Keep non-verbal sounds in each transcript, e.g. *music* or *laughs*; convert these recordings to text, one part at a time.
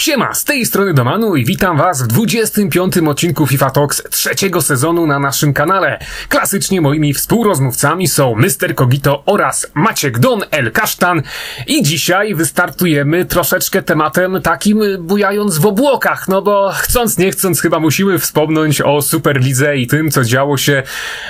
Siema, z tej strony Domanu i witam was w 25. odcinku FIFA Talks trzeciego sezonu na naszym kanale. Klasycznie moimi współrozmówcami są Mr. Kogito oraz Maciek Don El Kasztan i dzisiaj wystartujemy troszeczkę tematem takim bujając w obłokach, no bo chcąc nie chcąc chyba musimy wspomnieć o Superlidze i tym, co działo się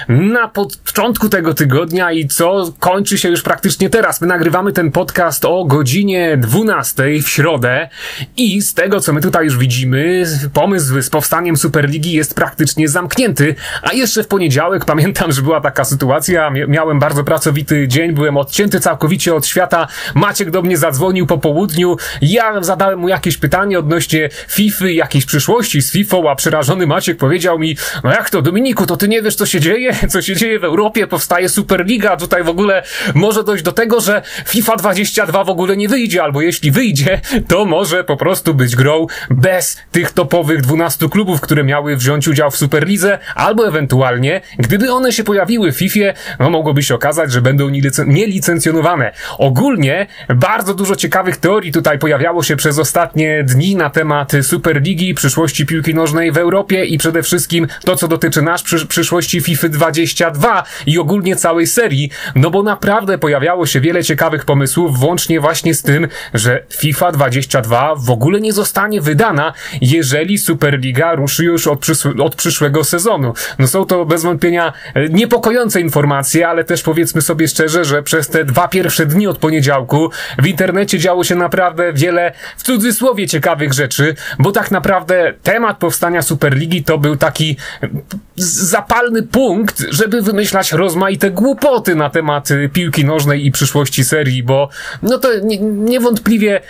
na początku tego tygodnia i co kończy się już praktycznie teraz. My nagrywamy ten podcast o godzinie 12 w środę i z tego, co my tutaj już widzimy, pomysł z powstaniem Superligi jest praktycznie zamknięty, a jeszcze w poniedziałek pamiętam, że była taka sytuacja, miałem bardzo pracowity dzień, byłem odcięty całkowicie od świata, Maciek do mnie zadzwonił po południu, ja zadałem mu jakieś pytanie odnośnie FIFA, jakiejś przyszłości z FIFA, a przerażony Maciek powiedział mi, no jak to, Dominiku, to ty nie wiesz, co się dzieje? Co się dzieje w Europie? Powstaje Superliga, tutaj w ogóle może dojść do tego, że FIFA 22 w ogóle nie wyjdzie, albo jeśli wyjdzie, to może po prostu być grą bez tych topowych 12 klubów, które miały wziąć udział w Superlidze, albo ewentualnie, gdyby one się pojawiły w FIFA, no mogłoby się okazać, że będą nielicencjonowane. Ogólnie bardzo dużo ciekawych teorii tutaj pojawiało się przez ostatnie dni na temat Superligi, przyszłości piłki nożnej w Europie i przede wszystkim to, co dotyczy nasz przysz przyszłości FIFA 22 i ogólnie całej serii, no bo naprawdę pojawiało się wiele ciekawych pomysłów, włącznie właśnie z tym, że FIFA 22 w ogóle nie zostanie wydana, jeżeli Superliga ruszy już od, od przyszłego sezonu. No są to bez wątpienia e, niepokojące informacje, ale też powiedzmy sobie szczerze, że przez te dwa pierwsze dni od poniedziałku w internecie działo się naprawdę wiele, w cudzysłowie, ciekawych rzeczy, bo tak naprawdę temat powstania Superligi to był taki e, zapalny punkt, żeby wymyślać rozmaite głupoty na temat e, piłki nożnej i przyszłości serii, bo no to niewątpliwie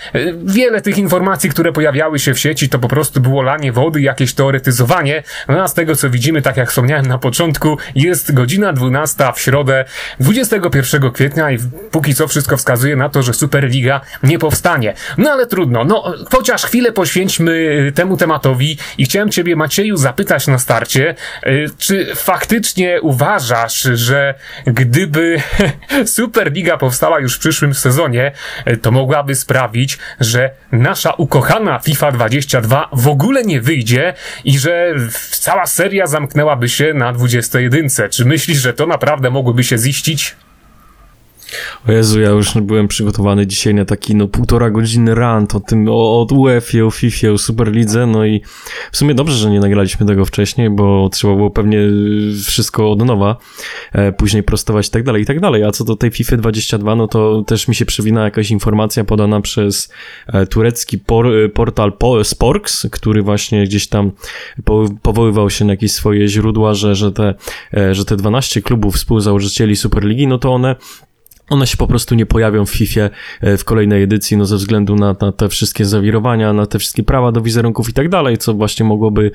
wiele tych informacji, które pojawiały się w sieci, to po prostu było lanie wody, jakieś teoretyzowanie. No a z tego co widzimy, tak jak wspomniałem na początku, jest godzina 12 w środę 21 kwietnia i póki co wszystko wskazuje na to, że Superliga nie powstanie. No ale trudno, no chociaż chwilę poświęćmy y, temu tematowi i chciałem ciebie Macieju zapytać na starcie, y, czy faktycznie uważasz, że gdyby *laughs* Superliga powstała już w przyszłym sezonie, y, to mogłaby sprawić, że nasza ukochana FIFA 22 w ogóle nie wyjdzie i że cała seria zamknęłaby się na 21. Czy myślisz, że to naprawdę mogłoby się ziścić? O Jezu, ja już byłem przygotowany dzisiaj na taki no półtora godziny rant o tym, o, o UEFA, o FIFA, o Superlidze, no i w sumie dobrze, że nie nagraliśmy tego wcześniej, bo trzeba było pewnie wszystko od nowa, e, później prostować i tak dalej, i tak dalej, a co do tej FIFA 22, no to też mi się przewina jakaś informacja podana przez e, turecki por, portal po, Sporks, który właśnie gdzieś tam po, powoływał się na jakieś swoje źródła, że, że, te, e, że te 12 klubów współzałożycieli Superligi, no to one one się po prostu nie pojawią w FIFA e, w kolejnej edycji, no ze względu na, na te wszystkie zawirowania, na te wszystkie prawa do wizerunków i tak dalej, co właśnie mogłoby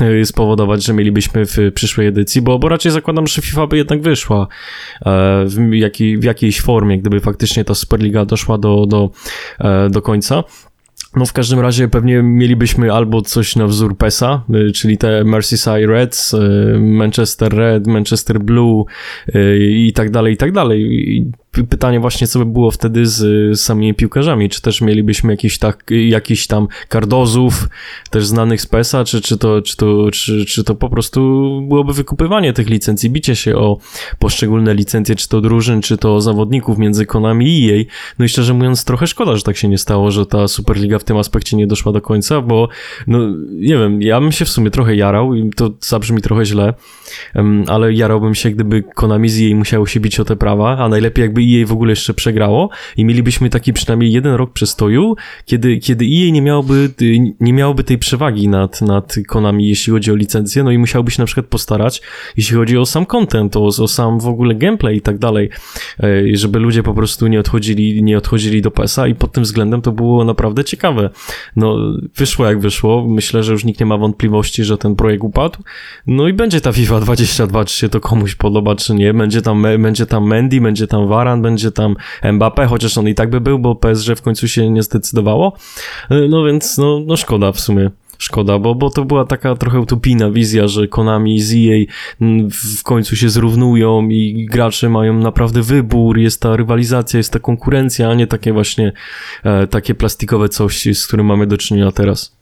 e, spowodować, że mielibyśmy w przyszłej edycji, bo, bo raczej zakładam, że FIFA by jednak wyszła e, w, w jakiejś formie, gdyby faktycznie ta Superliga doszła do, do, do końca. No w każdym razie pewnie mielibyśmy albo coś na wzór PESA, czyli te Merseyside Reds, Manchester Red, Manchester Blue i tak dalej, i tak dalej pytanie właśnie, co by było wtedy z, samymi piłkarzami, czy też mielibyśmy jakiś tak, jakiś tam kardozów, też znanych z PESA, czy, czy, to, czy, to, czy, czy to po prostu byłoby wykupywanie tych licencji, bicie się o poszczególne licencje, czy to drużyn, czy to zawodników między Konami i jej. No i szczerze mówiąc, trochę szkoda, że tak się nie stało, że ta Superliga w tym aspekcie nie doszła do końca, bo no nie wiem, ja bym się w sumie trochę jarał i to zabrzmi trochę źle, ale jarałbym się, gdyby Konami z jej musiało się bić o te prawa, a najlepiej jakby EA w ogóle jeszcze przegrało. I mielibyśmy taki przynajmniej jeden rok przestoju, kiedy, kiedy EA nie miałoby, nie miałoby tej przewagi nad, nad Konami, jeśli chodzi o licencję, no i musiałby się na przykład postarać, jeśli chodzi o sam content, o, o sam w ogóle gameplay i tak dalej, e, żeby ludzie po prostu nie odchodzili, nie odchodzili do PESA i pod tym względem to było naprawdę ciekawe. No, wyszło jak wyszło, myślę, że już nikt nie ma wątpliwości, że ten projekt upadł, no i będzie ta FIFA 22, czy się to komuś podoba, czy nie, będzie tam, będzie tam Mendy, będzie tam Będzie tam Mbappé, chociaż on i tak by był, bo PSG w końcu się nie zdecydowało. E, no więc, no, no szkoda w sumie. Szkoda, bo, bo to była taka trochę utopijna wizja, że Konami z EA w końcu się zrównują i gracze mają naprawdę wybór, jest ta rywalizacja, jest ta konkurencja, a nie takie właśnie e, takie plastikowe coś, z którym mamy do czynienia teraz.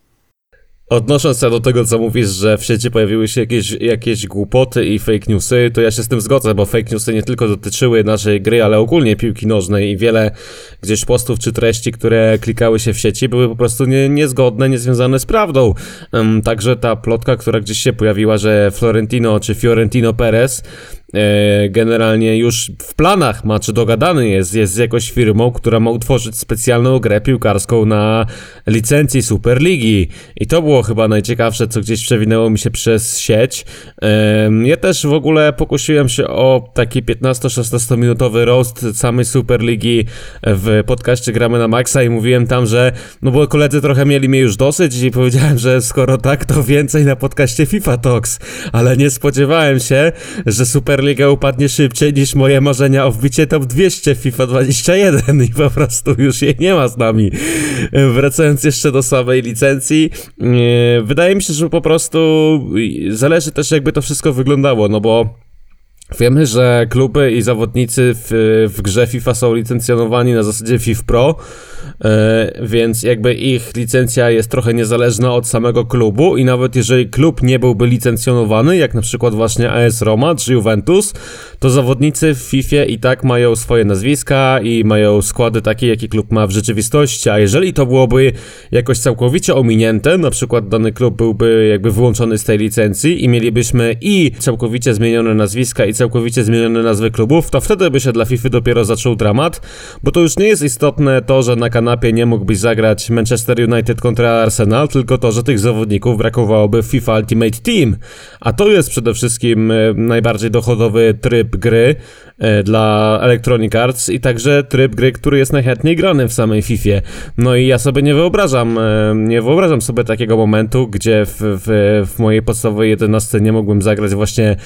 Odnosząc się do tego, co mówisz, że w sieci pojawiły się jakieś, jakieś głupoty i fake newsy, to ja się z tym zgodzę, bo fake newsy nie tylko dotyczyły naszej gry, ale ogólnie piłki nożnej i wiele gdzieś postów czy treści, które klikały się w sieci, były po prostu nie, niezgodne, niezwiązane z prawdą. Um, także ta plotka, która gdzieś się pojawiła, że Florentino czy Fiorentino Perez generalnie już w planach ma, czy dogadany jest, jest z jakąś firmą, która ma utworzyć specjalną grę piłkarską na licencji Superligi. I to było chyba najciekawsze, co gdzieś przewinęło mi się przez sieć. Ja też w ogóle pokusiłem się o taki 15-16 minutowy roast samej Superligi w podcaście Gramy na Maxa i mówiłem tam, że no bo koledzy trochę mieli mnie już dosyć i powiedziałem, że skoro tak, to więcej na podcaście FIFA Talks. Ale nie spodziewałem się, że Super Superliga upadnie szybciej niż moje marzenia o wbicie top 200 w FIFA 21 i po prostu już jej nie ma z nami. Wracając jeszcze do samej licencji, wydaje mi się, że po prostu zależy też jakby to wszystko wyglądało, no bo Wiemy, że kluby i zawodnicy w, w grze FIFA są licencjonowani na zasadzie FIFA Pro, e, więc jakby ich licencja jest trochę niezależna od samego klubu i nawet jeżeli klub nie byłby licencjonowany, jak na przykład właśnie AS Roma czy Juventus, to zawodnicy w FIFA i tak mają swoje nazwiska i mają składy takie, jaki klub ma w rzeczywistości, a jeżeli to byłoby jakoś całkowicie ominięte, na przykład dany klub byłby jakby wyłączony z tej licencji i mielibyśmy i całkowicie zmienione nazwiska i całkowicie zmienione nazwy klubów, to wtedy by się dla FIFA dopiero zaczął dramat, bo to już nie jest istotne to, że na kanapie nie mógłbyś zagrać Manchester United kontra Arsenal, tylko to, że tych zawodników brakowałoby w FIFA Ultimate Team. A to jest przede wszystkim e, najbardziej dochodowy tryb gry dla Electronic Arts i także tryb gry, który jest najchętniej grany w samej FIFA. No i ja sobie nie wyobrażam, e, nie wyobrażam sobie takiego momentu, gdzie w, w, w mojej podstawowej 11 nie mógłbym zagrać właśnie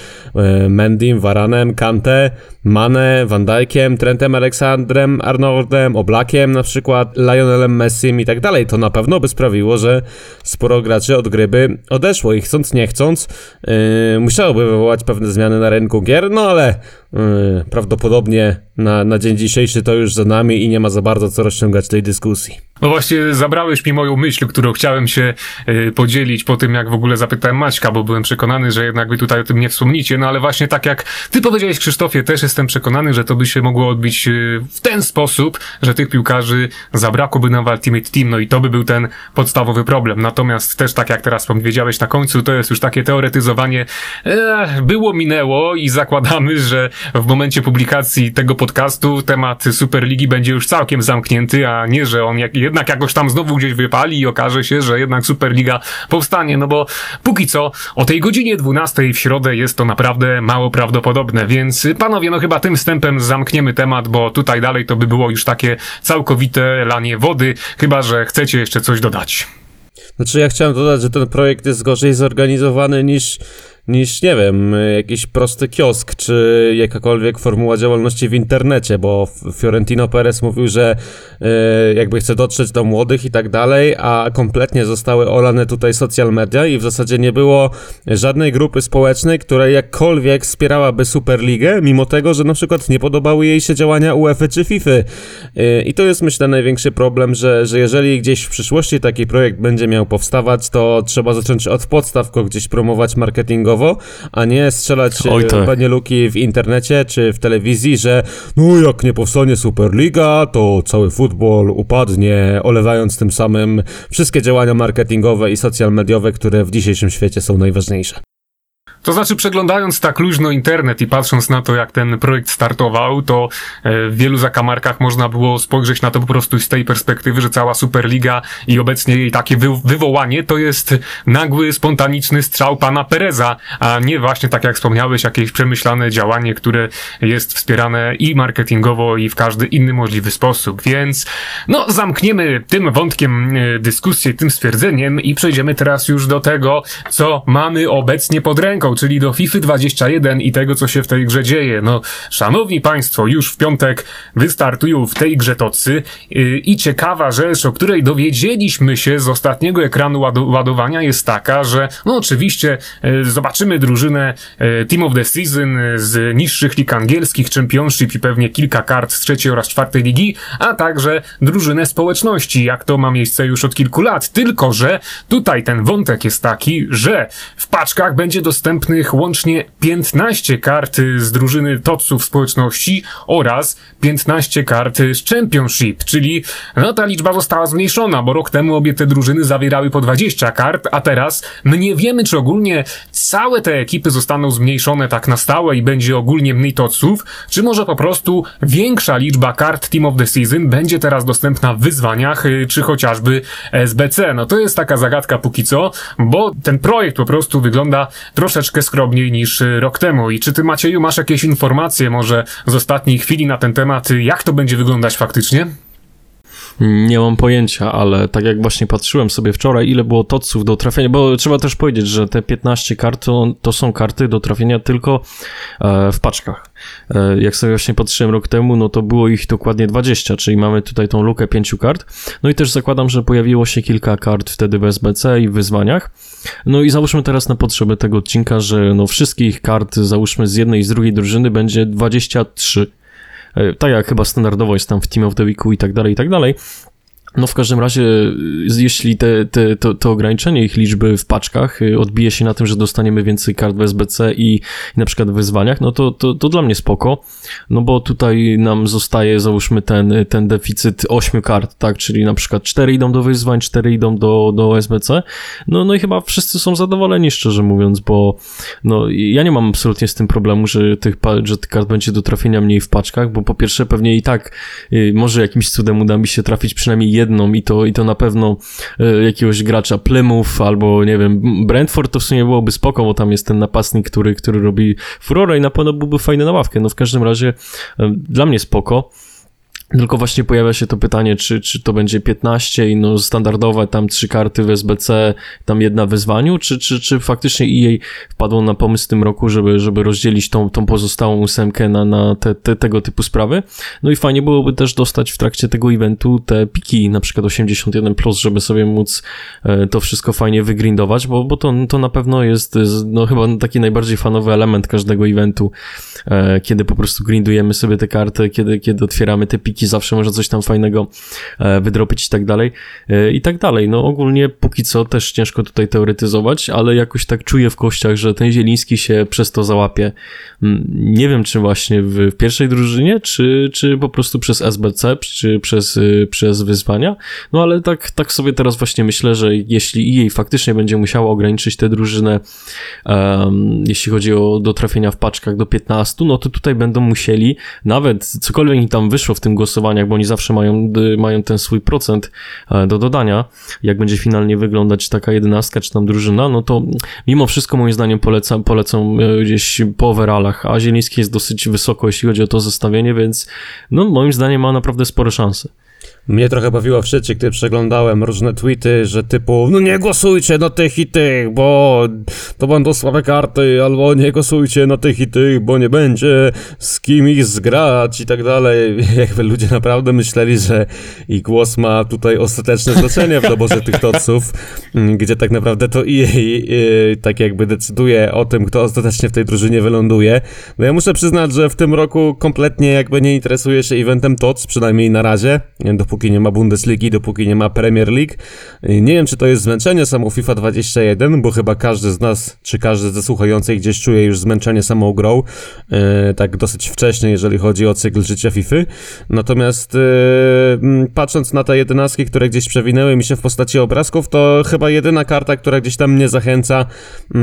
Mendym, Varanem, Kante, Mane, Van Dijkiem, Trentem Aleksandrem, Arnoldem, Oblakiem na przykład, Lionelem Messim i tak dalej. To na pewno by sprawiło, że sporo graczy od gry by odeszło i chcąc nie chcąc yy, musiałoby wywołać pewne zmiany na rynku gier, no ale yy, prawdopodobnie na, na dzień dzisiejszy to już za nami i nie ma za bardzo co rozciągać tej dyskusji. No właśnie zabrałeś mi moją myśl, którą chciałem się y, podzielić po tym, jak w ogóle zapytałem Maćka, bo byłem przekonany, że jednak wy tutaj o tym nie wspomnicie, no ale właśnie tak jak ty powiedziałeś Krzysztofie, też jestem przekonany, że to by się mogło odbić y, w ten sposób, że tych piłkarzy zabrakłoby nam w Ultimate Team, no i to by był ten podstawowy problem. Natomiast też tak jak teraz powiedziałeś na końcu, to jest już takie teoretyzowanie, e, było, minęło i zakładamy, że w momencie publikacji tego podcastu. Temat Superligi będzie już całkiem zamknięty, a nie, że on jak, jednak jakoś tam znowu gdzieś wypali i okaże się, że jednak Superliga powstanie, no bo póki co o tej godzinie 12 w środę jest to naprawdę mało prawdopodobne, więc panowie, no chyba tym wstępem zamkniemy temat, bo tutaj dalej to by było już takie całkowite lanie wody, chyba że chcecie jeszcze coś dodać. Znaczy ja chciałem dodać, że ten projekt jest gorzej zorganizowany niż niż, nie wiem, jakiś prosty kiosk, czy jakakolwiek formuła działalności w internecie, bo Fiorentino Perez mówił, że y, jakby chce dotrzeć do młodych i tak dalej, a kompletnie zostały olane tutaj social media i w zasadzie nie było żadnej grupy społecznej, która jakkolwiek wspierałaby Superligę, mimo tego, że na przykład nie podobały jej się działania UEFA czy FIFA. Y, I to jest myślę największy problem, że, że jeżeli gdzieś w przyszłości taki projekt będzie miał powstawać, to trzeba zacząć od podstaw gdzieś promować marketingowo, a nie strzelać Oj, tak. panieluki w internecie czy w telewizji, że no jak nie powstanie Superliga, to cały futbol upadnie, olewając tym samym wszystkie działania marketingowe i social mediowe, które w dzisiejszym świecie są najważniejsze. To znaczy, przeglądając tak luźno internet i patrząc na to, jak ten projekt startował, to e, w wielu zakamarkach można było spojrzeć na to po prostu z tej perspektywy, że cała Superliga i obecnie jej takie wy wywołanie to jest nagły, spontaniczny strzał pana Pereza, a nie właśnie, tak jak wspomniałeś, jakieś przemyślane działanie, które jest wspierane i marketingowo, i w każdy inny możliwy sposób. Więc, no, zamkniemy tym wątkiem e, dyskusję, tym stwierdzeniem i przejdziemy teraz już do tego, co mamy obecnie pod ręką czyli do FIFA 21 i tego, co się w tej grze dzieje. No, szanowni państwo, już w piątek wystartują w tej grze tocy yy, i ciekawa rzecz, o której dowiedzieliśmy się z ostatniego ekranu ładowania jest taka, że no oczywiście yy, zobaczymy drużynę yy, Team of the Season z niższych lig angielskich, Championship i pewnie kilka kart z trzeciej oraz czwartej ligi, a także drużynę społeczności, jak to ma miejsce już od kilku lat. Tylko, że tutaj ten wątek jest taki, że w paczkach będzie dostępnych łącznie 15 kart z drużyny Totsów społeczności oraz 15 kart z Championship, czyli no ta liczba została zmniejszona, bo rok temu obie te drużyny zawierały po 20 kart, a teraz my nie wiemy, czy ogólnie całe te ekipy zostaną zmniejszone tak na stałe i będzie ogólnie mniej Totsów, czy może po prostu większa liczba kart Team of the Season będzie teraz dostępna w wyzwaniach, y, czy chociażby SBC. No to jest taka zagadka póki co, bo ten projekt po prostu wygląda troszeczkę skromniej niż y, rok temu. I czy ty, Macieju, masz jakieś informacje może z ostatniej chwili na ten temat, jak to będzie wyglądać faktycznie? Nie mam pojęcia, ale tak jak właśnie patrzyłem sobie wczoraj, ile było toców do trafienia, bo trzeba też powiedzieć, że te 15 kart to, to są karty do trafienia tylko e, w paczkach. E, jak sobie właśnie patrzyłem rok temu, no to było ich dokładnie 20, czyli mamy tutaj tą lukę 5 kart. No i też zakładam, że pojawiło się kilka kart wtedy w SBC i w wyzwaniach. No i załóżmy teraz na potrzeby tego odcinka, że no wszystkich kart, załóżmy z jednej i z drugiej drużyny będzie 23 E, tak jak chyba standardowo jest tam w Team of the Weeku i tak dalej, i tak dalej. No w każdym razie, jeśli te, te, to, to ograniczenie ich liczby w paczkach y, odbije się na tym, że dostaniemy więcej kart w SBC i, i na przykład w wyzwaniach, no to, to, to dla mnie spoko, no bo tutaj nam zostaje załóżmy ten, ten deficyt 8 kart, tak, czyli na przykład 4 idą do wyzwań, 4 idą do, do SBC, no, no i chyba wszyscy są zadowoleni, szczerze mówiąc, bo no ja nie mam absolutnie z tym problemu, że tych, że tych kart będzie do trafienia mniej w paczkach, bo po pierwsze pewnie i tak y, może jakimś cudem uda mi się trafić przynajmniej jedną i to, i to na pewno e, jakiegoś gracza Plymouth albo nie wiem, Brentford to w sumie byłoby spoko, bo tam jest ten napastnik, który, który robi furorę i na pewno byłby fajny na ławkę. No w każdym razie e, dla mnie spoko. Tylko właśnie pojawia się to pytanie, czy, czy to będzie 15 i no standardowe tam trzy karty w SBC, tam jedna w wyzwaniu, czy, czy, czy faktycznie EA wpadło na pomysł w tym roku, żeby, żeby rozdzielić tą, tą pozostałą ósemkę na, na te, te, tego typu sprawy. No i fajnie byłoby też dostać w trakcie tego eventu te piki, na przykład 81+, plus, żeby sobie móc e, to wszystko fajnie wygrindować, bo, bo to, to na pewno jest no chyba taki najbardziej fanowy element każdego eventu, e, kiedy po prostu grindujemy sobie te karty, kiedy, kiedy otwieramy te piki zawsze można coś tam fajnego e, wydropić i tak dalej, e, i tak dalej. No ogólnie póki co też ciężko tutaj teoretyzować, ale jakoś tak czuję w kościach, że ten Zieliński się przez to załapie. Mm, nie wiem, czy właśnie w, pierwszej drużynie, czy, czy po prostu przez SBC, czy przez, y, przez wyzwania, no ale tak, tak sobie teraz właśnie myślę, że jeśli jej faktycznie będzie musiało ograniczyć tę drużynę, um, jeśli chodzi o do trafienia w paczkach do 15, no to tutaj będą musieli, nawet cokolwiek im tam wyszło w tym głosowaniu, głosowaniach, bo oni zawsze mają, mają ten swój procent e, do dodania, jak będzie finalnie wyglądać taka jedenastka czy tam drużyna, no to mimo wszystko moim zdaniem polecam, polecą e, gdzieś po overallach, a Zieliński jest dosyć wysoko, jeśli chodzi o to zestawienie, więc no moim zdaniem ma naprawdę spore szanse. Mnie trochę bawiło w sieci, gdy przeglądałem różne tweety, że typu no nie głosujcie na tych i tych, bo to będą słabe karty, albo nie głosujcie na tych i tych, bo nie będzie z kim ich zgrać i tak dalej. *laughs* Jakby ludzie naprawdę myśleli, że ich głos ma tutaj ostateczne znaczenie w doborze tych toców, gdzie tak naprawdę to EA tak jakby decyduje o tym, kto ostatecznie w tej drużynie wyląduje. No ja muszę przyznać, że w tym roku kompletnie jakby nie interesuje się eventem TOC, przynajmniej na razie, dopóki dopóki nie ma Bundesligi, dopóki nie ma Premier League. Nie wiem, czy to jest zmęczenie samą FIFA 21, bo chyba każdy z nas, czy każdy ze słuchających gdzieś czuje już zmęczenie samą grą, e, tak dosyć wcześnie, jeżeli chodzi o cykl życia FIFA. Natomiast e, patrząc na te jedenastki, które gdzieś przewinęły mi się w postaci obrazków, to chyba jedyna karta, która gdzieś tam mnie zachęca,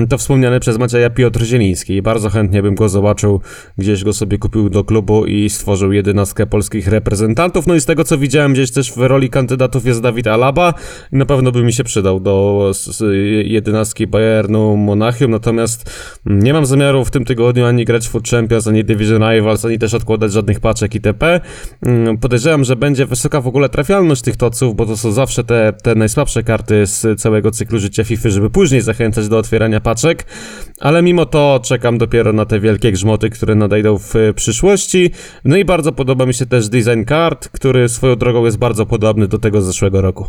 to wspomniany przez Macieja Piotr Zieliński. Bardzo chętnie bym go zobaczył, gdzieś go sobie kupił do klubu i stworzył jedenastkę polskich reprezentantów. No i z tego co widziałem gdzieś gdzieś też w roli kandydatów jest Dawid Alaba i na pewno by mi się przydał do jedenastki Bayernu Monachium, natomiast nie mam zamiaru w tym tygodniu ani grać w Champions, ani Division Rivals, ani też odkładać żadnych paczek itp. Mm, Podejrzewam, że będzie wysoka w ogóle trafialność tych toców, bo to są zawsze te, te najsłabsze karty z całego cyklu życia FIFA, żeby później zachęcać do otwierania paczek, ale mimo to czekam dopiero na te wielkie grzmoty, które nadejdą w przyszłości. No i bardzo podoba mi się też design kart, który swoją drogą jest bardzo podobny do tego z zeszłego roku.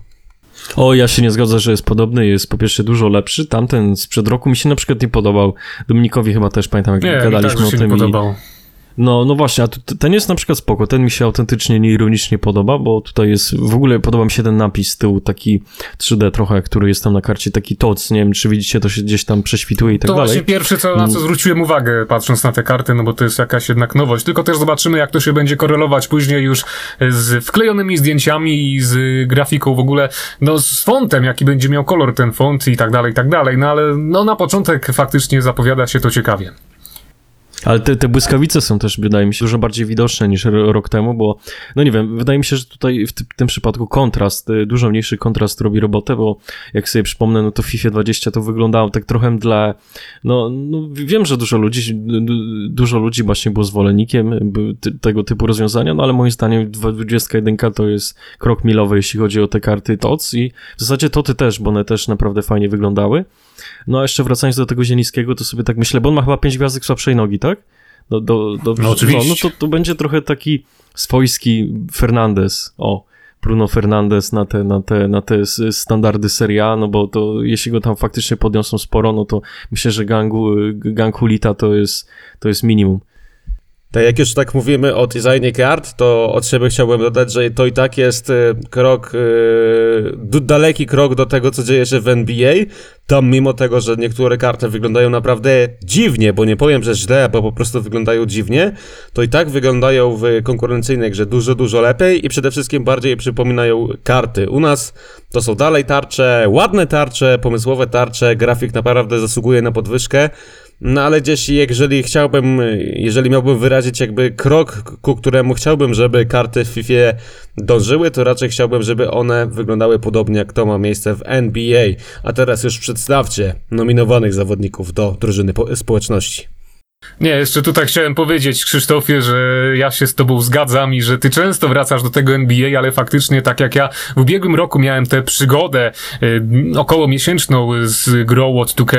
O, ja się nie zgodzę, że jest podobny, jest po pierwsze dużo lepszy. Tamten sprzed roku mi się na przykład nie podobał. Dominikowi chyba też pamiętam, jak Nie, mi gadaliśmy też o się tym. nie i- podobał. No, no właśnie, a tu, ten jest na przykład spoko, ten mi się autentycznie nieironicznie podoba, bo tutaj jest, w ogóle podoba mi się ten napis z tyłu, taki 3D trochę, który jest tam na karcie, taki toc, nie wiem, czy widzicie, to się gdzieś tam prześwituje i tak To dalej. właśnie pierwsze, co, na co zwróciłem uwagę, patrząc na te karty, no bo to jest jakaś jednak nowość. Tylko też zobaczymy, jak to się będzie korelować później już z wklejonymi zdjęciami i z grafiką w ogóle, no z fontem, jaki będzie miał kolor ten font i tak dalej, i tak dalej. No ale no na początek faktycznie zapowiada się to ciekawie. Ale te, te błyskawice są też, wydaje mi się, dużo bardziej widoczne niż ro- rok temu, bo, no nie wiem, wydaje mi się, że tutaj w ty- tym przypadku kontrast, y, dużo mniejszy kontrast robi robotę, bo jak sobie przypomnę, no to w FIFA 20 to wyglądało tak trochę mdle. No, no wiem, że dużo ludzi, du- du- dużo ludzi właśnie było zwolennikiem ty- tego typu rozwiązania, no ale moim zdaniem 21 to jest krok milowy, jeśli chodzi o te karty TOC i w zasadzie TOTY też, bo one też naprawdę fajnie wyglądały. No a jeszcze wracając do tego Zielińskiego, to sobie tak myślę, bo on ma chyba pięć gwiazdek słabszej nogi, tak? Do, do, do, No oczywiście. No, no to, to będzie trochę taki swojski Fernandez, o. Bruno Fernandes na te, na te, na te standardy Serie A, no bo to jeśli go tam faktycznie podniosą sporo, no to myślę, że gangu, gang Hulita to jest, to jest minimum. Tak jak już tak mówimy o designie kart, to od siebie chciałbym dodać, że to i tak jest e, krok, d- daleki krok do tego, co dzieje się w NBA. Tam mimo tego, że niektóre karty wyglądają naprawdę dziwnie, bo nie powiem, że źle, bo po prostu wyglądają dziwnie, to i tak wyglądają w konkurencyjnej grze dużo, dużo lepiej i przede wszystkim bardziej przypominają karty. U nas to są dalej tarcze, ładne tarcze, pomysłowe tarcze, grafik naprawdę zasługuje na podwyżkę. No ale gdzieś jeżeli chciałbym, jeżeli miałbym wyrazić jakby krok, ku któremu chciałbym, żeby karty w FIFA dążyły, to raczej chciałbym, żeby one wyglądały podobnie jak to ma miejsce w NBA. A teraz już przedstawcie nominowanych zawodników do drużyny po- społeczności. Nie, jeszcze tutaj chciałem powiedzieć, Krzysztofie, że ja się z tobą zgadzam i że ty często wracasz do tego NBA, ale faktycznie tak jak ja w ubiegłym roku miałem tę przygodę y, około miesięczną z grą od 2K,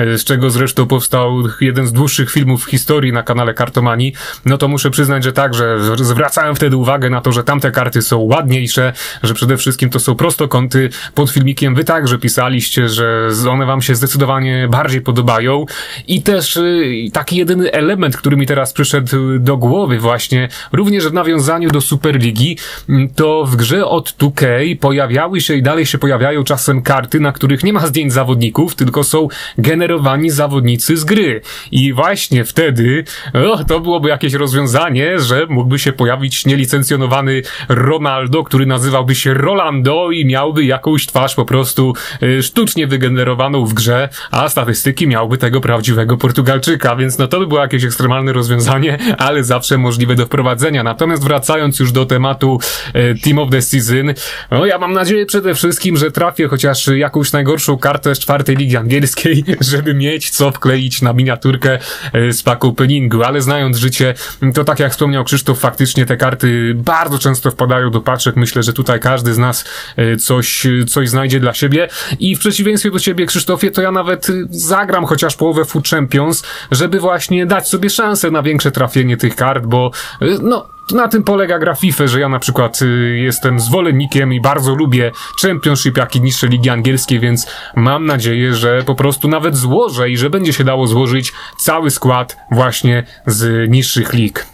y, z czego zresztą powstał jeden z dłuższych filmów w historii na kanale Kartomani, no to muszę przyznać, że tak, że zwracałem wtedy uwagę na to, że tamte karty są ładniejsze, że przede wszystkim to są prostokąty. Pod filmikiem wy także pisaliście, że one wam się zdecydowanie bardziej podobają i też y, taki jedyny element, który mi teraz przyszedł do głowy właśnie, również w nawiązaniu do Superligi, mm, to w grze od 2K pojawiały się i dalej się pojawiają czasem karty, na których nie ma zdjęć zawodników, tylko są generowani zawodnicy z gry. I właśnie wtedy o, to byłoby jakieś rozwiązanie, że mógłby się pojawić nielicencjonowany Ronaldo, który nazywałby się Rolando i miałby jakąś twarz po prostu y, sztucznie wygenerowaną w grze, a statystyki miałby tego prawdziwego Portugalczyka, więc no to by było jakieś ekstremalne rozwiązanie, *laughs* ale zawsze możliwe do wprowadzenia. Natomiast wracając już do tematu e, Team of the Season, no ja mam nadzieję przede wszystkim, że trafię chociaż jakąś najgorszą kartę z czwartej ligi angielskiej, *laughs* żeby mieć co wkleić na miniaturkę e, z pack openingu, ale znając życie, to tak jak wspomniał Krzysztof, faktycznie te karty bardzo często wpadają do paczek. Myślę, że tutaj każdy z nas e, coś, coś znajdzie dla siebie i w przeciwieństwie do ciebie, Krzysztofie, to ja nawet y, zagram chociaż połowę Food Champions, żeby właśnie dać sobie szansę na większe trafienie tych kart, bo y, no, na tym polega gra FIFA, że ja na przykład y, jestem zwolennikiem i bardzo lubię Championship, jak i niższe ligi angielskie, więc mam nadzieję, że po prostu nawet złożę i że będzie się dało złożyć cały skład właśnie z niższych lig.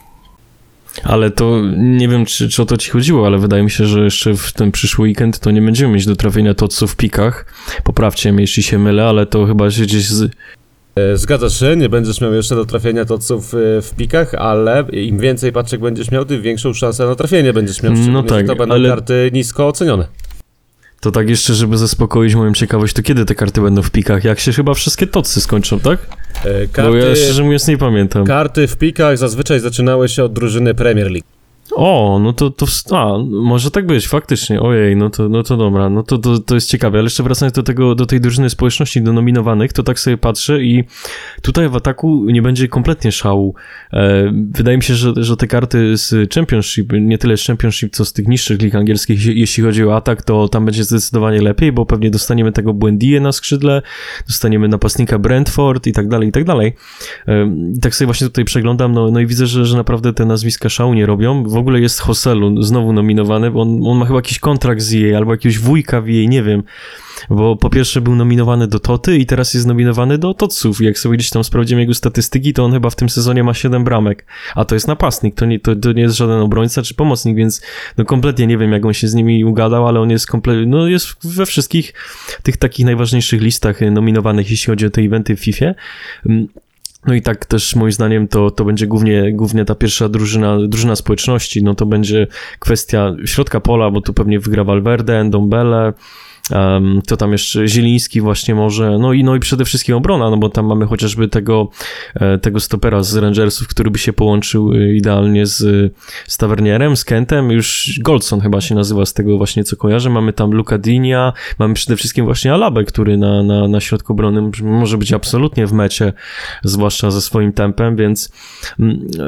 Ale to nie wiem, czy, czy o to ci chodziło, ale wydaje mi się, że jeszcze w ten przyszły weekend to nie będziemy mieć do trafienia toców w pikach. Poprawcie mnie, jeśli się mylę, ale to chyba się gdzieś z... E, Zgadzasz się, nie będziesz miał jeszcze do trafienia toców e, w pikach, ale im więcej paczek będziesz miał, tym większą szansę na trafienie będziesz miał. No tak, to będą ale- karty nisko ocenione. To tak jeszcze, żeby zaspokoić moją ciekawość, to kiedy te karty będą w pikach? Jak się chyba wszystkie tocy skończą, tak? E, Bo ja Karty, szczerze mówiąc nie pamiętam. karty w pikach zazwyczaj zaczynały się od drużyny Premier League. O, no to, to a, może tak być, faktycznie, ojej, no to, no to dobra, no to, to, to jest ciekawe, ale jeszcze wracając do tego, do tej drużyny społeczności, do nominowanych, to tak sobie patrzę i tutaj w ataku nie będzie kompletnie szału. E, wydaje mi się, że, że te karty z Championship, nie tyle z Championship, co z tych niższych lig angielskich, jeśli chodzi o atak, to tam będzie zdecydowanie lepiej, bo pewnie dostaniemy tego Błędije na skrzydle, dostaniemy napastnika Brentford i tak dalej, i tak dalej. E, tak sobie właśnie tutaj przeglądam, no, no i widzę, że, że naprawdę te nazwiska szału nie robią. W ogóle jest Hoselu znowu nominowany, bo on, on ma chyba jakiś kontrakt z jej albo jakiegoś wujka w jej, nie wiem. Bo po pierwsze był nominowany do Toty i teraz jest nominowany do Totsów. Jak sobie gdzieś tam sprawdziłem jego statystyki, to on chyba w tym sezonie ma 7 bramek. A to jest napastnik, to nie, to, to nie jest żaden obrońca czy pomocnik, więc no kompletnie nie wiem, jak on się z nimi ugadał, ale on jest kompletnie, no jest we wszystkich tych takich najważniejszych listach nominowanych, jeśli chodzi o te eventy w FIFA. No i tak też moim zdaniem to, to będzie głównie, głównie ta pierwsza drużyna, drużyna społeczności, no to będzie kwestia środka pola, bo tu pewnie wygra Valverde, Ndombele, To tam jeszcze? Zieliński właśnie może, no i, no i przede wszystkim obrona, no bo tam mamy chociażby tego, e, tego stopera z Rangersów, który by się połączył e, idealnie z, z Tavernierem, z Kentem, już Goldson chyba się nazywa z tego właśnie, co kojarzę, mamy tam Luka Dinia, mamy przede wszystkim właśnie Alabę, który na, na, na środku obrony może być absolutnie w mecie, zwłaszcza ze swoim tempem, więc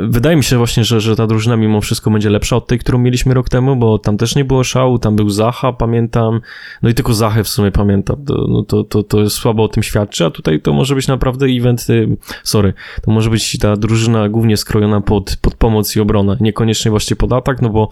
wydaje mi się właśnie, że, że ta drużyna mimo wszystko będzie lepsza od tej, którą mieliśmy rok temu, bo tam też nie było szału, tam był Zaha, pamiętam, no i tylko Zachę w sumie pamiętam, to, no to, to, to słabo o tym świadczy, a tutaj to może być naprawdę event, y, sorry, to może być ta drużyna głównie skrojona pod, pod pomoc i obronę, niekoniecznie właśnie pod atak, no bo,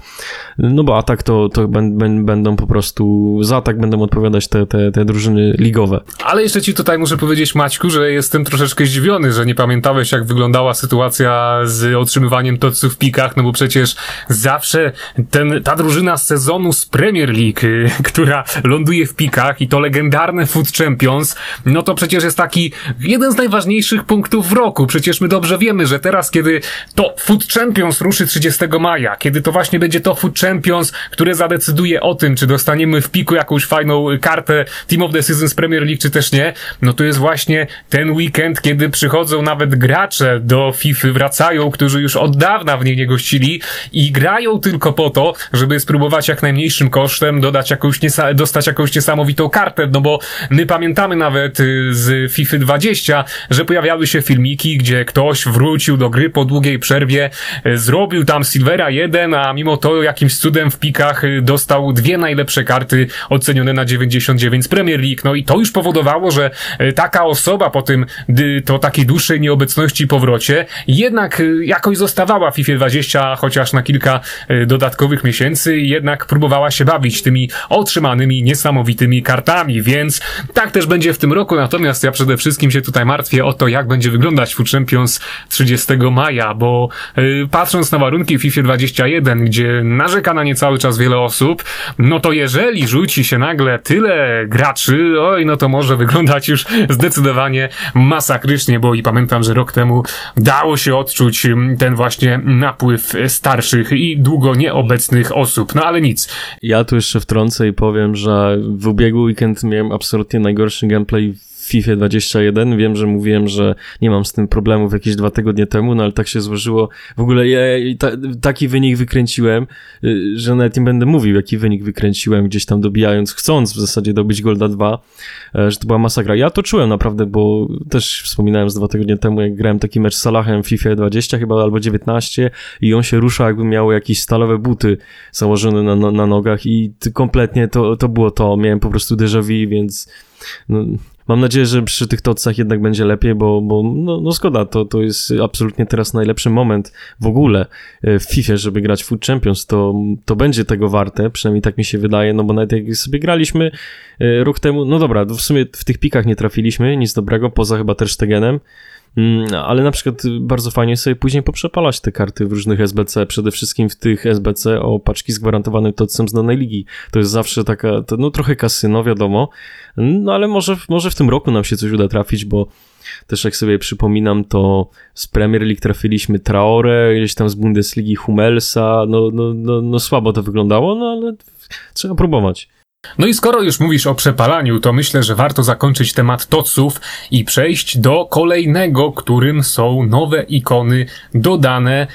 no bo atak to, to będą po prostu, za atak będą odpowiadać te, te, te drużyny ligowe. Ale jeszcze ci tutaj muszę powiedzieć, Maćku, że jestem troszeczkę zdziwiony, że nie pamiętałeś, jak wyglądała sytuacja z otrzymywaniem toców w pikach, no bo przecież zawsze ten, ta drużyna z sezonu z Premier League, y, która ląduje w pikach i to legendarne Food Champions, no to przecież jest taki jeden z najważniejszych punktów w roku. Przecież my dobrze wiemy, że teraz, kiedy to Food Champions ruszy 30 maja, kiedy to właśnie będzie to Food Champions, które zadecyduje o tym, czy dostaniemy w piku jakąś fajną kartę Team of the Season z Premier League, czy też nie, no to jest właśnie ten weekend, kiedy przychodzą nawet gracze do FIFA, wracają, którzy już od dawna w niej nie gościli i grają tylko po to, żeby spróbować jak najmniejszym kosztem dodać jakąś dostać jakąś niesamowitą kartę, no bo my pamiętamy nawet y, z FIFA 20, że pojawiały się filmiki, gdzie ktoś wrócił do gry po długiej przerwie, y, zrobił tam Silvera 1, a mimo to jakimś cudem w pikach y, dostał dwie najlepsze karty ocenione na 99 z Premier League. No i to już powodowało, że taka osoba po tym, to takiej dłuższej nieobecności i powrocie, jednak jakoś zostawała w FIFA 20, chociaż na kilka dodatkowych miesięcy, jednak próbowała się bawić tymi otrzymanymi niesamowitymi niesamowitymi kartami, więc tak też będzie w tym roku, natomiast ja przede wszystkim się tutaj martwię o to, jak będzie wyglądać Food Champions 30 maja, bo yy, patrząc na warunki FIFA 21, gdzie narzeka na nie cały czas wiele osób, no to jeżeli rzuci się nagle tyle graczy, oj, no to może wyglądać już zdecydowanie masakrycznie, bo i pamiętam, że rok temu dało się odczuć ten właśnie napływ starszych i długo nieobecnych osób, no ale nic. Ja tu jeszcze wtrącę i powiem, że w ubiegły weekend miałem absolutnie najgorszy gameplay FIFA 21. Wiem, że mówiłem, że nie mam z tym problemów jakieś dwa tygodnie temu, no ale tak się złożyło. W ogóle ja, ta, taki wynik wykręciłem, y, że nawet nie będę mówił, jaki wynik wykręciłem, gdzieś tam dobijając, chcąc w zasadzie dobić Golda 2, e, że to była masakra. Ja to czułem naprawdę, bo też wspominałem z dwa tygodnie temu, jak grałem taki mecz z Salahem w FIFA 20 chyba, albo 19 i on się rusza, jakby miał jakieś stalowe buty założone na, na, na nogach i kompletnie to, to było to. Miałem po prostu déjà vu, więc no, Mam nadzieję, że przy tych tocach jednak będzie lepiej, bo, bo no, no to, to jest absolutnie teraz najlepszy moment w ogóle e, w FIFA, żeby grać Food Champions, to, to będzie tego warte, przynajmniej tak mi się wydaje, no bo nawet jak sobie graliśmy e, rok temu, no dobra, w sumie w tych pikach nie trafiliśmy, nic dobrego, poza chyba też Stegenem, Mm, ale na przykład bardzo fajnie sobie później poprzepalać te karty w różnych SBC, przede wszystkim w tych SBC o paczki z gwarantowanym tocem z danej ligi. To jest zawsze taka, no trochę kasyno, wiadomo, no ale może, może w tym roku nam się coś uda trafić, bo też jak sobie przypominam, to z Premier League trafiliśmy Traore, gdzieś tam z Bundesligi Hummelsa, no, no, no, no słabo to wyglądało, no ale trzeba próbować. No i skoro już mówisz o przepalaniu, to myślę, że warto zakończyć temat toców i przejść do kolejnego, którym są nowe ikony dodane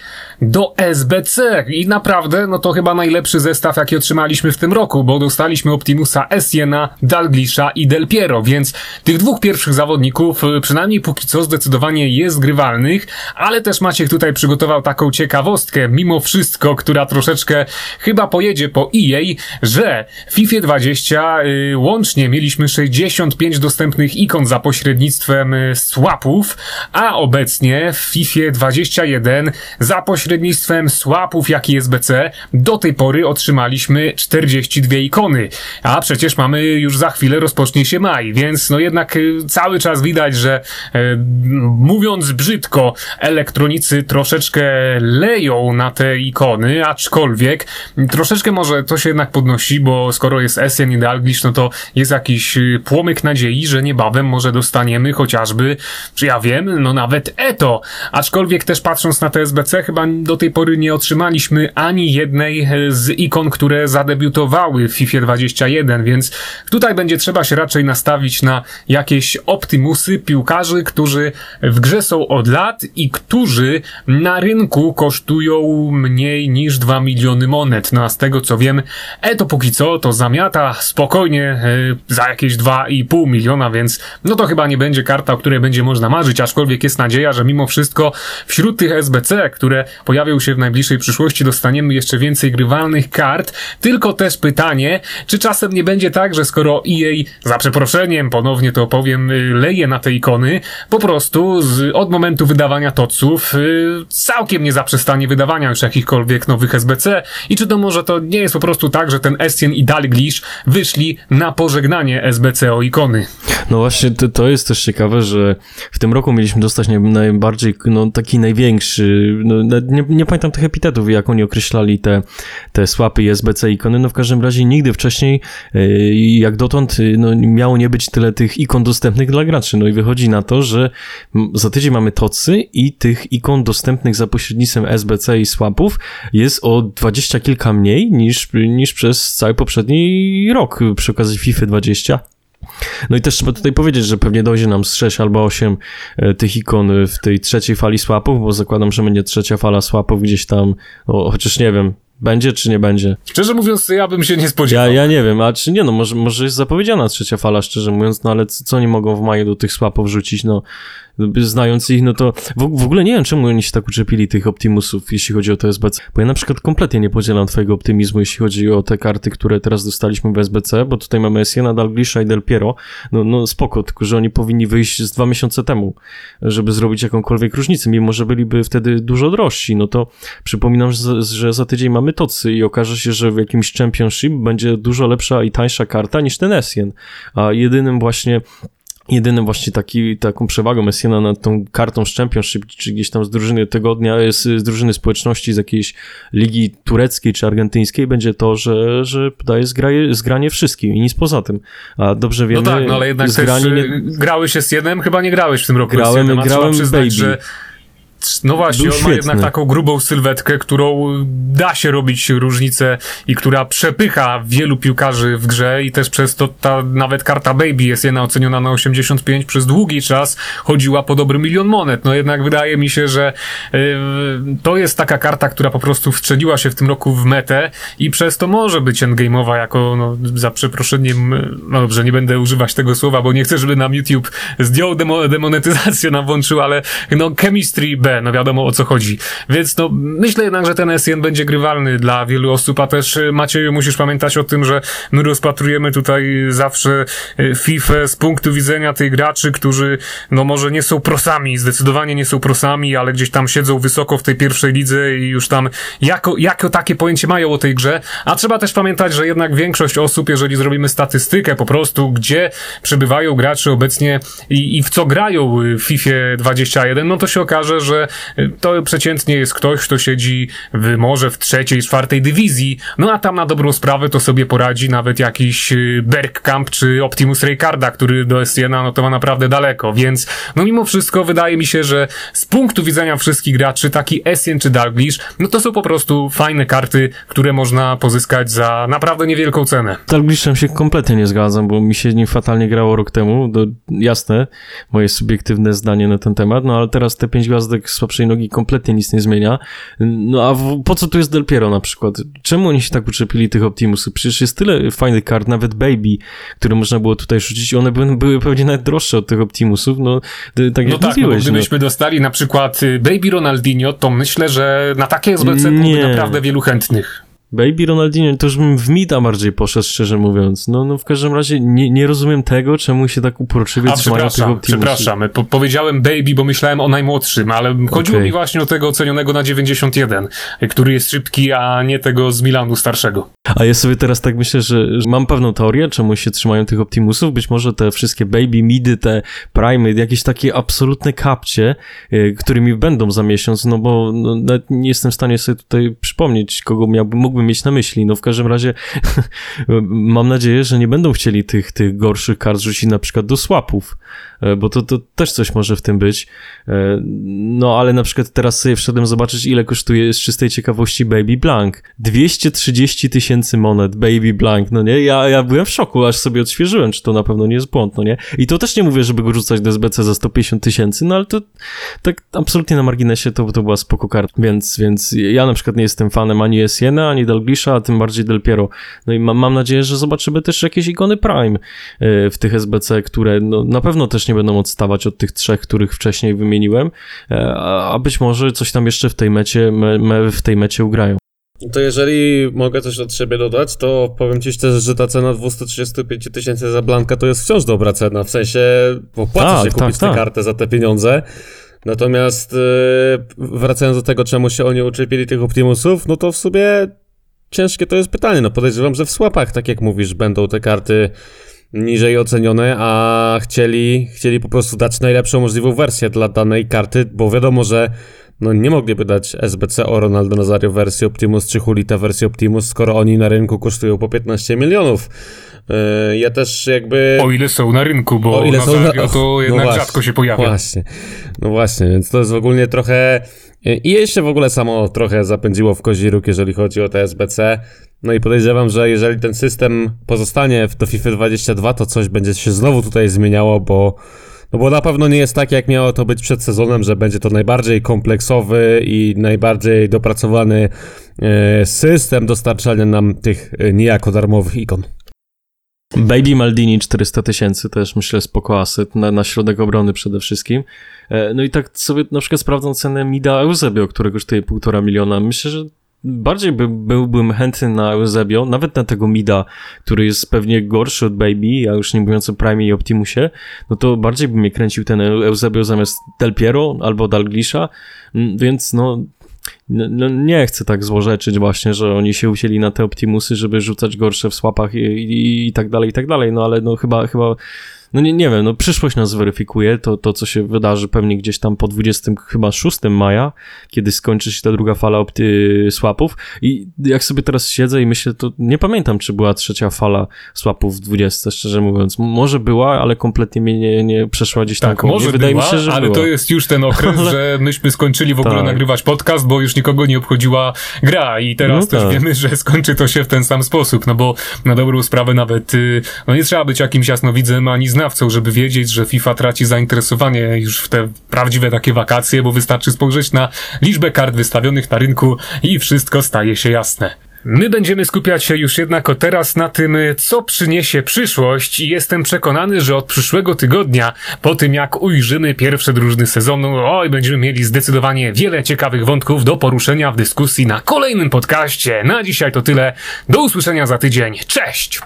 do SBC. I naprawdę, no to chyba najlepszy zestaw, jaki otrzymaliśmy w tym roku, bo dostaliśmy Optimusa Essiena, Dalglisha i Del Piero, więc tych dwóch pierwszych zawodników, y, przynajmniej póki co, zdecydowanie jest grywalnych, ale też Maciek tutaj przygotował taką ciekawostkę, mimo wszystko, która troszeczkę chyba pojedzie po EA, że FIFA 20 y, łącznie mieliśmy 65 dostępnych ikon za pośrednictwem y, swapów, a obecnie w FIFA 21 za pośrednictwem swapów, jak i SBC, do tej pory otrzymaliśmy 42 ikony. A przecież mamy już za chwilę rozpocznie się maj, więc no jednak y, cały czas widać, że e, mówiąc brzydko, elektronicy troszeczkę leją na te ikony, aczkolwiek troszeczkę może to się jednak podnosi, bo skoro jest Essien i Dalglish, no to jest jakiś y, płomyk nadziei, że niebawem może dostaniemy chociażby, czy ja wiem, no nawet Eto. Aczkolwiek też patrząc na te SBC, chyba do tej pory nie otrzymaliśmy ani jednej e, z ikon, które zadebiutowały w FIFA 21, więc tutaj będzie trzeba się raczej nastawić na jakieś optimusy piłkarzy, którzy w grze są od lat i którzy na rynku kosztują mniej niż 2 miliony monet. No a z tego co wiem, e to póki co to zamiata spokojnie e, za jakieś 2,5 miliona, więc no to chyba nie będzie karta, o której będzie można marzyć, aczkolwiek jest nadzieja, że mimo wszystko wśród tych SBC, które pojawią się w najbliższej przyszłości, dostaniemy jeszcze więcej grywalnych kart. Tylko też pytanie, czy czasem nie będzie tak, że skoro EA, za przeproszeniem, ponownie to powiem, y, leje na te ikony, po prostu z, od momentu wydawania toców y, całkiem nie zaprzestanie wydawania już jakichkolwiek nowych SBC i czy to może to nie jest po prostu tak, że ten Essien i Dalglish wyszli na pożegnanie SBC o ikony. No właśnie, to, to jest też ciekawe, że w tym roku mieliśmy dostać naj, najbardziej, no taki największy, no, nie, nie pamiętam tych epitetów, jak oni określali te, te słapy i SBC ikony, no w każdym razie nigdy wcześniej, yy, jak dotąd, yy, no miało nie być tyle tych ikon dostępnych dla graczy, no i wychodzi na to, że za tydzień mamy tocy i tych ikon dostępnych za pośrednictwem SBC i swapów jest o dwadzieścia kilka mniej niż, niż przez cały poprzedni rok przy okazji FIFA 20. No i też trzeba tutaj powiedzieć, że pewnie dojdzie nam z 6 albo 8 e, tych ikon w tej trzeciej fali swapów, bo zakładam, że będzie trzecia fala swapów gdzieś tam, no, chociaż nie wiem, będzie czy nie będzie? Szczerze mówiąc, ja bym się nie spodziewał. Ja, ja nie wiem, a czy nie, no może, może jest zapowiedziana trzecia fala, szczerze mówiąc, no ale co, co nie mogą w maju do tych swapów rzucić, no znając ich, no to w, w ogóle nie wiem, czemu oni się tak uczepili tych Optimusów, jeśli chodzi o to SBC, bo ja na przykład kompletnie nie podzielam twojego optymizmu, jeśli chodzi o te karty, które teraz dostaliśmy w SBC, bo tutaj mamy Essiena, Dalglisha i Del Piero, no, no spoko, tylko że oni powinni wyjść z dwa miesiące temu, żeby zrobić jakąkolwiek różnicę, mimo że byliby wtedy dużo drożsi, no to przypominam, że, że za tydzień mamy Tocy i okaże się, że w jakimś Championship będzie dużo lepsza i tańsza karta niż ten Essien, a jedynym właśnie Jedynym właśnie taki, taką przewagą Messiana nad tą kartą z Championship, czy gdzieś tam z drużyny tygodnia, z, z drużyny społeczności z jakiejś ligi tureckiej czy argentyńskiej będzie to, że, że daje zgraje, zgranie wszystkim i nic poza tym. A dobrze wiemy... No tak, no ale jednak zgranie też, nie... grałeś z jednym, chyba nie grałeś w tym roku grałem, z grałem przyznać, Baby. że no właśnie, on ma jednak taką grubą sylwetkę, którą da się robić różnicę i która przepycha wielu piłkarzy w grze i też przez to ta nawet karta Baby jest jedna oceniona na 85 przez długi czas chodziła po dobry milion monet. No jednak wydaje mi się, że yy, to jest taka karta, która po prostu wstrzeliła się w tym roku w metę i przez to może być endgame'owa jako, no za przeproszeniem, no dobrze, nie będę używać tego słowa, bo nie chcę, żeby nam YouTube zdjął demo, demonetyzację nam włączył, ale no chemistry B no wiadomo o co chodzi. Więc no, myślę jednak, że ten SN będzie grywalny dla wielu osób, a też y, Macieju musisz pamiętać o tym, że my rozpatrujemy tutaj zawsze y, FIFA z punktu widzenia tych graczy, którzy no może nie są prosami, zdecydowanie nie są prosami, ale gdzieś tam siedzą wysoko w tej pierwszej lidze i już tam jako, jako takie pojęcie mają o tej grze, a trzeba też pamiętać, że jednak większość osób, jeżeli zrobimy statystykę po prostu, gdzie przebywają gracze obecnie i, i w co grają w FIFA 21, no to się okaże, że to przeciętnie jest ktoś, kto siedzi w, może w trzeciej, czwartej dywizji, no a tam na dobrą sprawę to sobie poradzi nawet jakiś y, Bergkamp czy Optimus Raycarda, który do S1 no to ma naprawdę daleko, więc no mimo wszystko wydaje mi się, że z punktu widzenia wszystkich graczy taki Essien czy Dalglish, no to są po prostu fajne karty, które można pozyskać za naprawdę niewielką cenę. Z Dalglishem się kompletnie nie zgadzam, bo mi się nim fatalnie grało rok temu, to jasne, moje subiektywne zdanie na ten temat, no ale teraz te pięć gwiazdek słabszej nogi kompletnie nic nie zmienia. No a w, po co tu jest Del Piero na przykład? Czemu oni się tak uczepili tych Optimusów? Przecież jest tyle fajnych kart, nawet Baby, które można było tutaj rzucić, one by, były pewnie nawet droższe od tych Optimusów, no tak jak No tak, no mówiłeś. no. gdybyśmy dostali na przykład y, Baby Ronaldinho, to myślę, że na takie SBC byłoby naprawdę wielu chętnych. Baby Ronaldinho, to już bym w Mida bardziej poszedł, szczerze mówiąc. No, no w każdym razie nie, nie rozumiem tego, czemu się tak uporczywie A trzymają tych Optimusów. przepraszam. Po, powiedziałem Baby, bo myślałem o najmłodszym, ale chodziło mi właśnie o tego ocenionego na 91, y, który jest szybki, a nie tego z Milanu starszego. A ja sobie teraz tak myślę, że, że mam pewną teorię, czemu się trzymają tych Optimusów. Być może te wszystkie Baby, Midy, te Primy, jakieś takie absolutne kapcie, y, którymi będą za miesiąc, no bo no, nie jestem w stanie sobie tutaj przypomnieć, kogo miałbym, mógłbym mieć na myśli. No w każdym razie *laughs* mam nadzieję, że nie będą chcieli tych, tych gorszych kart rzucić na przykład do swapów, e, bo to, to też coś może w tym być. E, No ale na przykład teraz sobie wszedłem zobaczyć, ile kosztuje z czystej ciekawości Baby Blank. 230 tysięcy monet Baby Blank, no nie? Ja, ja byłem w szoku, aż sobie odświeżyłem, czy to na pewno nie jest błąd, no nie? I to też nie mówię, żeby go rzucać do SBC za 150 tysięcy, no ale to tak absolutnie na marginesie to, to była spoko karta, więc, więc ja na przykład nie jestem fanem ani Esiena, ani Dalglisha, a tym bardziej Del Piero. No i mam, mam nadzieję, że zobaczymy też jakieś ikony Prime e, w tych SBC, które no, na pewno też nie będą odstawać od tych trzech, których wcześniej wymieniłem, e, a być może coś tam jeszcze w tej mecie, me, me, w tej mecie ugrają. To jeżeli mogę coś od siebie dodać, to powiem ci szczerze, że ta cena 235 tysięcy za Blanka to jest wciąż dobra cena, w sensie opłaca Tak, się kupić tak, tę tak. kartę za te pieniądze. Natomiast yy, wracając do tego, czemu się oni uczepili tych Optimusów, no to w sumie ciężkie to jest pytanie. No podejrzewam, że w słapach, tak jak mówisz, będą te karty niżej ocenione, a chcieli, chcieli po prostu dać najlepszą możliwą wersję dla danej karty, bo wiadomo, że no nie mogliby dać SBC o Ronaldo Nazario wersji Optimus czy Hulita wersji Optimus, skoro oni na rynku kosztują po 15 milionów. Yy, ja też jakby... O ile są na rynku, bo O ile są na- to *laughs* no jednak właśnie, rzadko się pojawia. Właśnie, no właśnie, więc to jest ogólnie trochę... I jej się w ogóle samo trochę zapędziło w kozi róg, jeżeli chodzi o te SBC. No i podejrzewam, że jeżeli ten system pozostanie w do FIFA 22, to coś będzie się znowu tutaj zmieniało, bo... No bo na pewno nie jest tak, jak miało to być przed sezonem, że będzie to najbardziej kompleksowy i najbardziej dopracowany e, system dostarczania nam tych e, niejako darmowych ikon. Baby Maldini 400 tysięcy też myślę spoko aset na, na środek obrony przede wszystkim. E, No i tak sobie na przykład sprawdzam cenę Mida Eusebio, który kosztuje półtora miliona. Myślę, że bardziej by, byłbym chętny na Eusebio, nawet na tego Mida, który jest pewnie gorszy od Baby, a już nie mówiąc o Prime i Optimusie, no to bardziej by mnie kręcił ten Eusebio zamiast Del Piero albo Dalglisha, Mm, więc no no, no nie chcę tak złorzeczyć właśnie, że oni się usieli na te Optimusy, żeby rzucać gorsze w słapach i, i, i tak dalej, i tak dalej, no ale no chyba, chyba no nie, nie wiem, no przyszłość nas weryfikuje, to, to co się wydarzy pewnie gdzieś tam po 20 chyba 6 maja, kiedy skończy się ta druga fala opty swapów i jak sobie teraz siedzę i myślę, to nie pamiętam, czy była trzecia fala swapów w 20, szczerze mówiąc. Może była, ale kompletnie mnie nie, nie przeszła gdzieś tam Tak, koło może Wydaje była, mi się, że ale była. to jest już ten okres, *laughs* że myśmy skończyli w ogóle Tak. nagrywać podcast, bo już nikogo nie obchodziła gra i teraz No też tak. wiemy, że skończy to się w ten sam sposób, no bo na dobrą sprawę nawet, y, no nie trzeba być jakimś jasnowidzem ani znawcą, żeby wiedzieć, że FIFA traci zainteresowanie już w te prawdziwe takie wakacje, bo wystarczy spojrzeć na liczbę kart wystawionych na rynku i wszystko staje się jasne. My będziemy skupiać się już jednak o teraz na tym, co przyniesie przyszłość i jestem przekonany, że od przyszłego tygodnia, po tym jak ujrzymy pierwsze drużyny sezonu, oj, będziemy mieli zdecydowanie wiele ciekawych wątków do poruszenia w dyskusji na kolejnym podcaście. Na dzisiaj to tyle. Do usłyszenia za tydzień. Cześć!